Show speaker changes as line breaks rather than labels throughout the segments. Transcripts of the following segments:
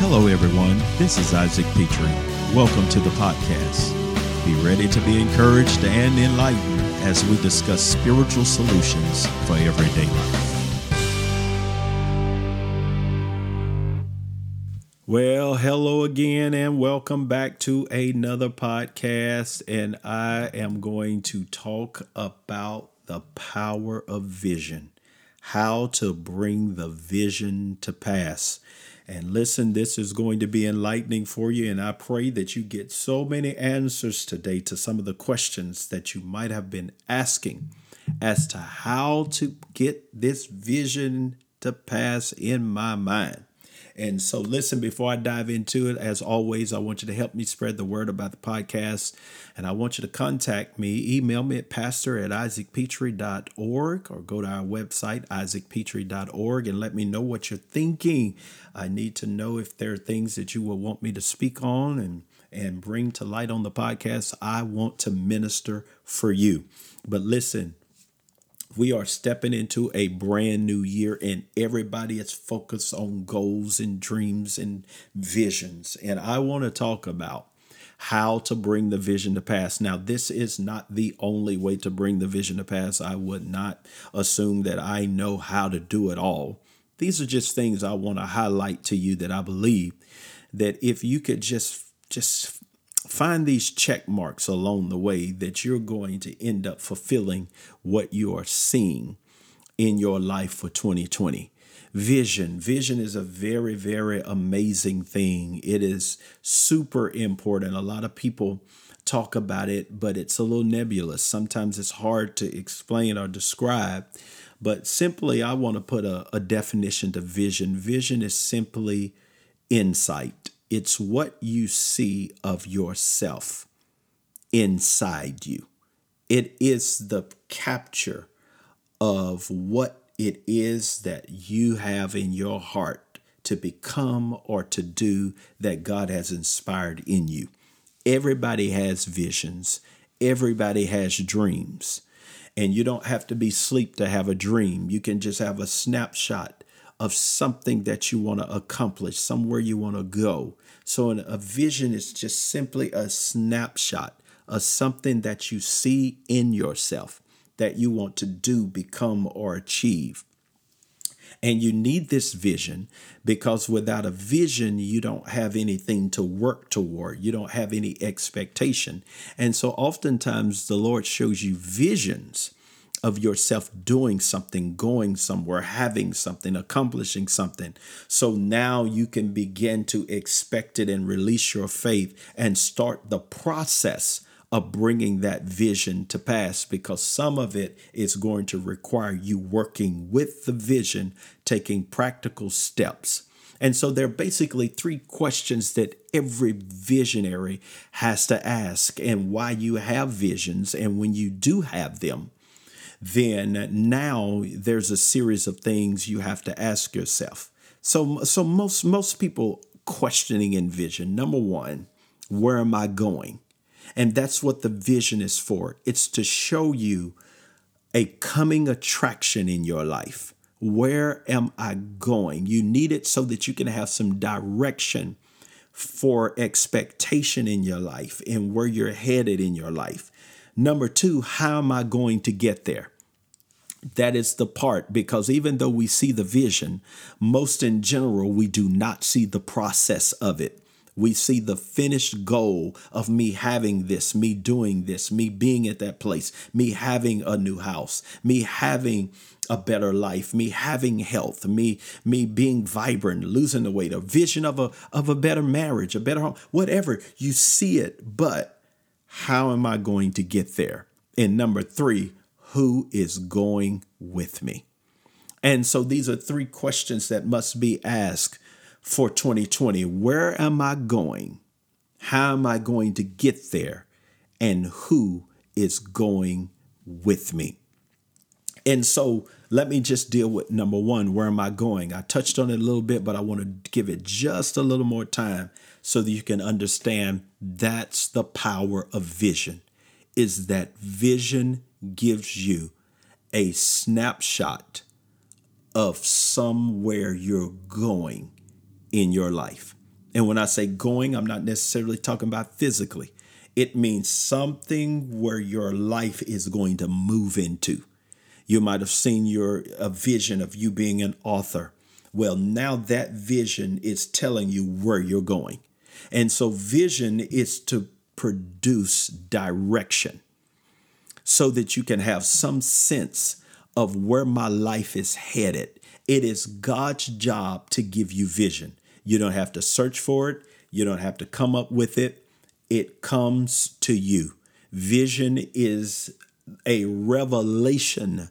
Hello, everyone. This is Isaac Pitre. Welcome to the podcast. Be ready to be encouraged and enlightened as we discuss spiritual solutions for everyday life. Well, hello again, and welcome back to another podcast. And I am going to talk about the power of vision, how to bring the vision to pass. And listen, this is going to be enlightening for you. And I pray that you get so many answers today to some of the questions that you might have been asking as to how to get this vision to pass in my mind. And so, listen, before I dive into it, as always, I want you to help me spread the word about the podcast. And I want you to contact me. Email me at pastor at isaacpitre.org or go to our website, isaacpitre.org, and let me know what you're thinking. I need to know if there are things that you will want me to speak on and and bring to light on the podcast. I want to minister for you. But listen, we are stepping into a brand new year and everybody is focused on goals and dreams and visions. And i want to talk about how to bring the vision to pass. Now this is not the only way to bring the vision to pass. I would not assume that i know how to do it all. These are just things i want to highlight to you that i believe that if you could just just find these check marks along the way that you're going to end up fulfilling what you are seeing in your life for 2020 vision. Vision is a very very amazing thing. It is super important. A lot of people talk about it but it's a little nebulous. Sometimes it's hard to explain or describe but simply i want to put a, a definition to vision. Vision is simply insight it's what you see of yourself inside you. It is the capture of what it is that you have in your heart to become or to do that God has inspired in you. Everybody has visions, everybody has dreams. And you don't have to be asleep to have a dream. You can just have a snapshot of something that you want to accomplish, somewhere you want to go. So, a vision is just simply a snapshot of something that you see in yourself that you want to do, become, or achieve. And you need this vision because without a vision, you don't have anything to work toward. You don't have any expectation. And so oftentimes the Lord shows you visions of yourself doing something, going somewhere, having something, accomplishing something. So now you can begin to expect it and release your faith and start the process of bringing that vision to pass because some of it is going to require you working with the vision, taking practical steps. And so there are basically three questions that every visionary has to ask and why you have visions and when you do have them then now there's a series of things you have to ask yourself. So, so most most people questioning in vision. Number one, where am I going? And that's what the vision is for. It's to show you a coming attraction in your life. Where am I going? You need it so that you can have some direction for expectation in your life and where you're headed in your life. Number two, how am I going to get there? That is the part because even though we see the vision, most in general, we do not see the process of it. We see the finished goal of me having this, me doing this, me being at that place, me having a new house, me having a better life, me having health, me me being vibrant, losing the weight, a vision of a of a better marriage, a better home, whatever. You see it, but how am I going to get there? And number three, who is going with me? And so these are three questions that must be asked for 2020. Where am I going? How am I going to get there? And who is going with me? And so let me just deal with number one where am I going? I touched on it a little bit, but I want to give it just a little more time so that you can understand that's the power of vision is that vision gives you a snapshot of somewhere you're going in your life And when I say going, I'm not necessarily talking about physically. It means something where your life is going to move into. You might have seen your a vision of you being an author. Well, now that vision is telling you where you're going. And so vision is to produce direction so that you can have some sense of where my life is headed. It is God's job to give you vision. You don't have to search for it, you don't have to come up with it. It comes to you. Vision is a revelation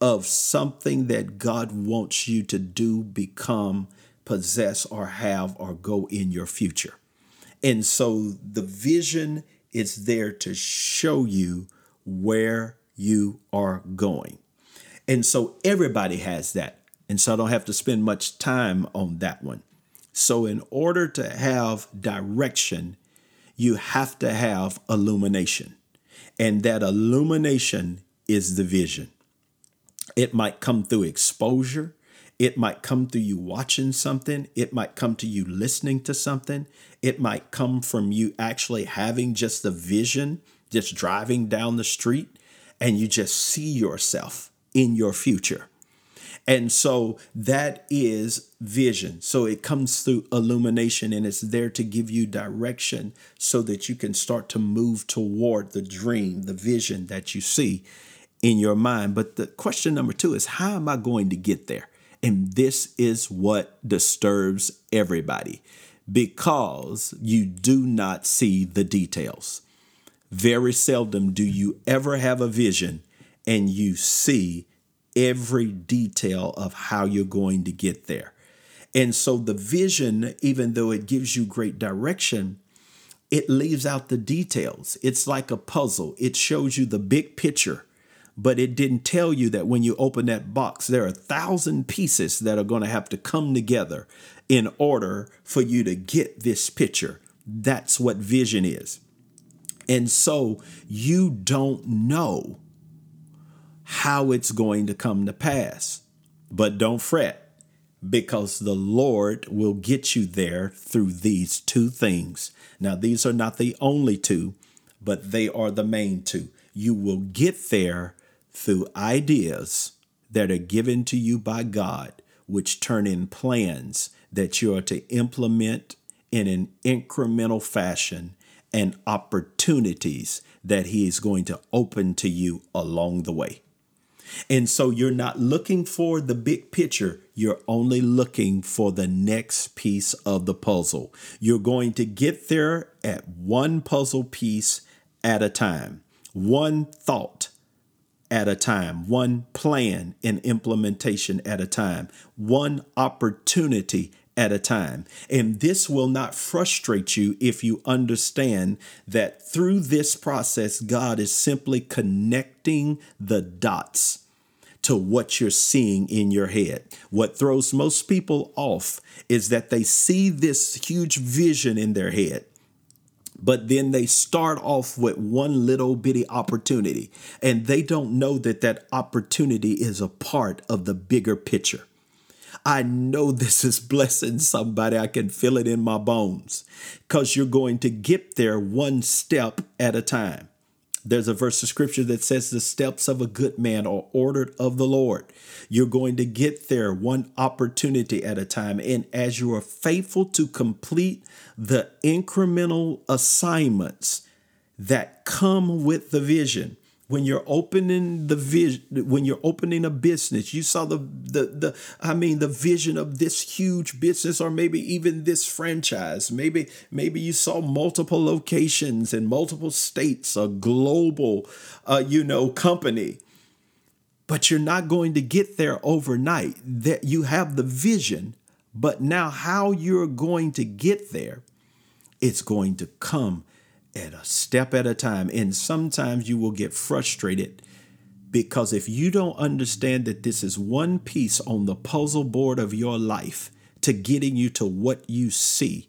of something that God wants you to do, become, possess, or have, or go in your future. And so the vision is there to show you where you are going. And so everybody has that. And so I don't have to spend much time on that one. So, in order to have direction, you have to have illumination. And that illumination is the vision. It might come through exposure. It might come through you watching something. It might come to you listening to something. It might come from you actually having just the vision, just driving down the street, and you just see yourself in your future. And so that is vision. So it comes through illumination and it's there to give you direction so that you can start to move toward the dream, the vision that you see in your mind. But the question number two is how am I going to get there? And this is what disturbs everybody because you do not see the details. Very seldom do you ever have a vision and you see every detail of how you're going to get there. And so the vision, even though it gives you great direction, it leaves out the details. It's like a puzzle. It shows you the big picture, but it didn't tell you that when you open that box, there are a thousand pieces that are going to have to come together in order for you to get this picture. That's what vision is. And so you don't know how it's going to come to pass. But don't fret, because the Lord will get you there through these two things. Now, these are not the only two, but they are the main two. You will get there through ideas that are given to you by God, which turn in plans that you are to implement in an incremental fashion and opportunities that He is going to open to you along the way. And so you're not looking for the big picture. You're only looking for the next piece of the puzzle. You're going to get there at one puzzle piece at a time, one thought at a time, one plan and implementation at a time, one opportunity at a time. And this will not frustrate you if you understand that through this process, God is simply connecting the dots to what you're seeing in your head. What throws most people off is that they see this huge vision in their head but then they start off with one little bitty opportunity and they don't know that that opportunity is a part of the bigger picture. I know this is blessing somebody. I can feel it in my bones because you're going to get there one step at a time. There's a verse of scripture that says, The steps of a good man are ordered of the Lord. You're going to get there one opportunity at a time. And as you are faithful to complete the incremental assignments that come with the vision, when you're opening the vision when you're opening a business you saw the the the i mean the vision of this huge business or maybe even this franchise. Maybe maybe you saw multiple locations in multiple states a global uh, you know company. But you're not going to get there overnight. That you have the vision but now how you're going to get there it's going to come at a step at a time. And sometimes you will get frustrated because if you don't understand that this is one piece on the puzzle board of your life to getting you to what you see,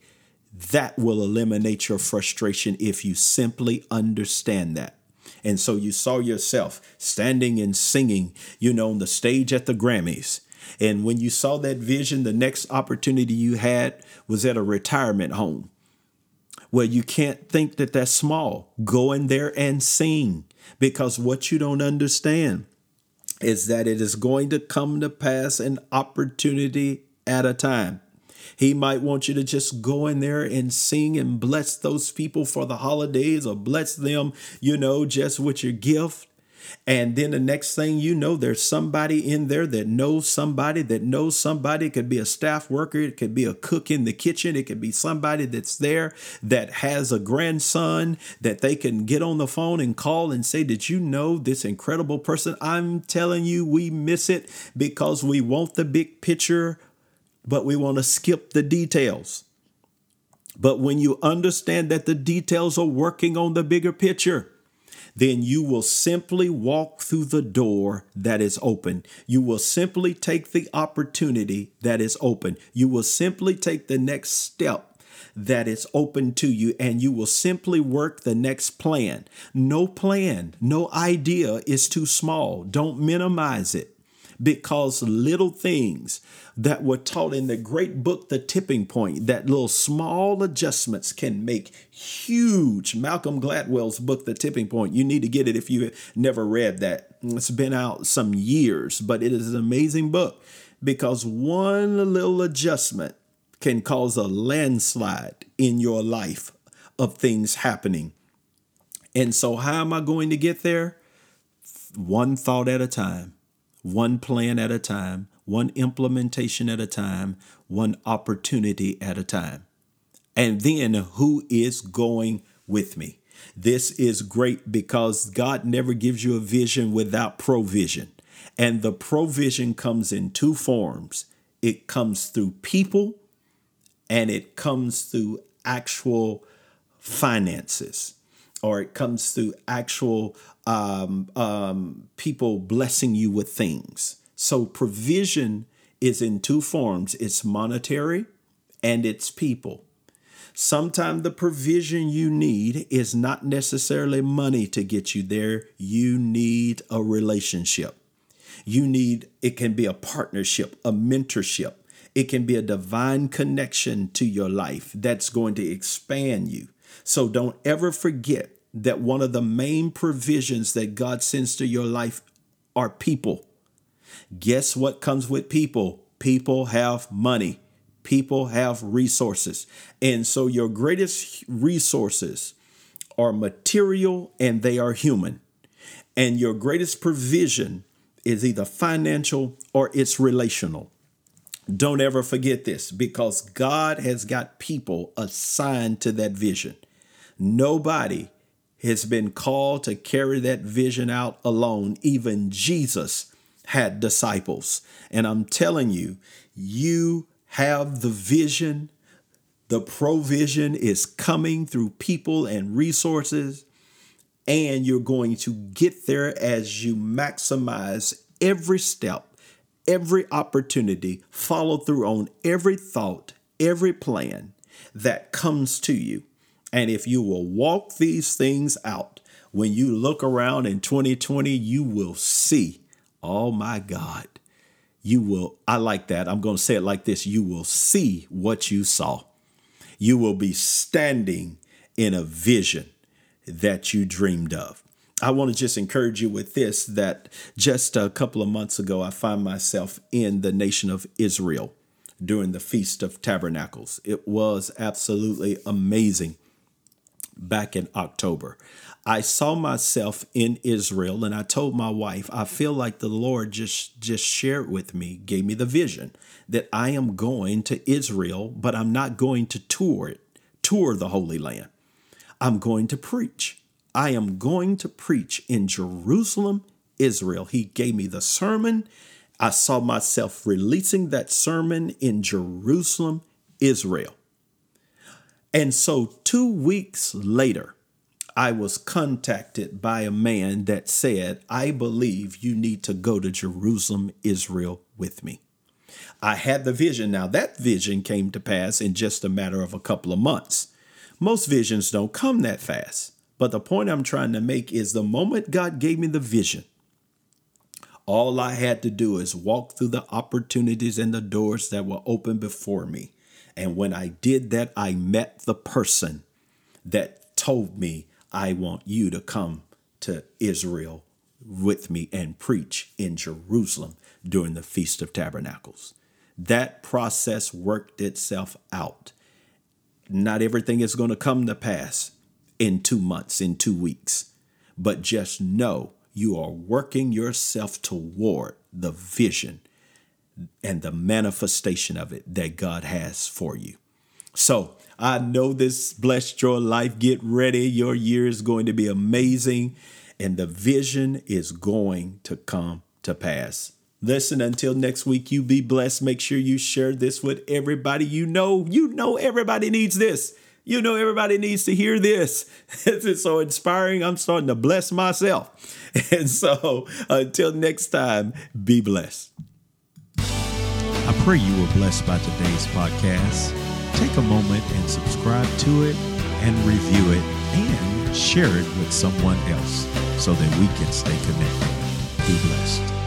that will eliminate your frustration if you simply understand that. And so you saw yourself standing and singing, you know, on the stage at the Grammys. And when you saw that vision, the next opportunity you had was at a retirement home. Well, you can't think that that's small. Go in there and sing because what you don't understand is that it is going to come to pass an opportunity at a time. He might want you to just go in there and sing and bless those people for the holidays or bless them, you know, just with your gift. And then the next thing you know, there's somebody in there that knows somebody that knows somebody. It could be a staff worker, it could be a cook in the kitchen, it could be somebody that's there that has a grandson that they can get on the phone and call and say, Did you know this incredible person? I'm telling you, we miss it because we want the big picture, but we want to skip the details. But when you understand that the details are working on the bigger picture, then you will simply walk through the door that is open. You will simply take the opportunity that is open. You will simply take the next step that is open to you and you will simply work the next plan. No plan, no idea is too small. Don't minimize it because little things that were taught in the great book, The Tipping Point, that little small adjustments can make huge. Malcolm Gladwell's book, The Tipping Point. You need to get it if you never read that. It's been out some years, but it is an amazing book because one little adjustment can cause a landslide in your life of things happening. And so, how am I going to get there? One thought at a time one plan at a time, one implementation at a time, one opportunity at a time. And then who is going with me? This is great because God never gives you a vision without provision. And the provision comes in two forms it comes through people and it comes through actual finances or it comes through actual um, um, people blessing you with things. So provision is in two forms it's monetary and it's people. Sometimes the provision you need is not necessarily money to get you there. You need a relationship. You need, it can be a partnership, a mentorship. It can be a divine connection to your life that's going to expand you. So don't ever forget that one of the main provisions that God sends to your life are people. Guess what comes with people? People have money, people have resources. And so your greatest resources are material and they are human. And your greatest provision is either financial or it's relational. Don't ever forget this because God has got people assigned to that vision. Nobody has been called to carry that vision out alone. Even Jesus had disciples. And I'm telling you, you have the vision. The provision is coming through people and resources. And you're going to get there as you maximize every step, every opportunity, follow through on every thought, every plan that comes to you. And if you will walk these things out, when you look around in 2020, you will see, oh my God, you will, I like that. I'm going to say it like this you will see what you saw. You will be standing in a vision that you dreamed of. I want to just encourage you with this that just a couple of months ago, I find myself in the nation of Israel during the Feast of Tabernacles. It was absolutely amazing back in October. I saw myself in Israel and I told my wife, I feel like the Lord just just shared with me, gave me the vision that I am going to Israel, but I'm not going to tour it, tour the Holy Land. I'm going to preach. I am going to preach in Jerusalem, Israel. He gave me the sermon. I saw myself releasing that sermon in Jerusalem, Israel. And so, two weeks later, I was contacted by a man that said, I believe you need to go to Jerusalem, Israel with me. I had the vision. Now, that vision came to pass in just a matter of a couple of months. Most visions don't come that fast. But the point I'm trying to make is the moment God gave me the vision, All I had to do is walk through the opportunities and the doors that were open before me. And when I did that, I met the person that told me, I want you to come to Israel with me and preach in Jerusalem during the Feast of Tabernacles. That process worked itself out. Not everything is going to come to pass in two months, in two weeks, but just know you are working yourself toward the vision and the manifestation of it that God has for you. So I know this blessed your life. Get ready. Your year is going to be amazing, and the vision is going to come to pass. Listen, until next week, you be blessed. Make sure you share this with everybody you know. You know, everybody needs this. You know, everybody needs to hear this. It's so inspiring. I'm starting to bless myself. And so, until next time, be blessed.
I pray you were blessed by today's podcast. Take a moment and subscribe to it and review it and share it with someone else so that we can stay connected. Be blessed.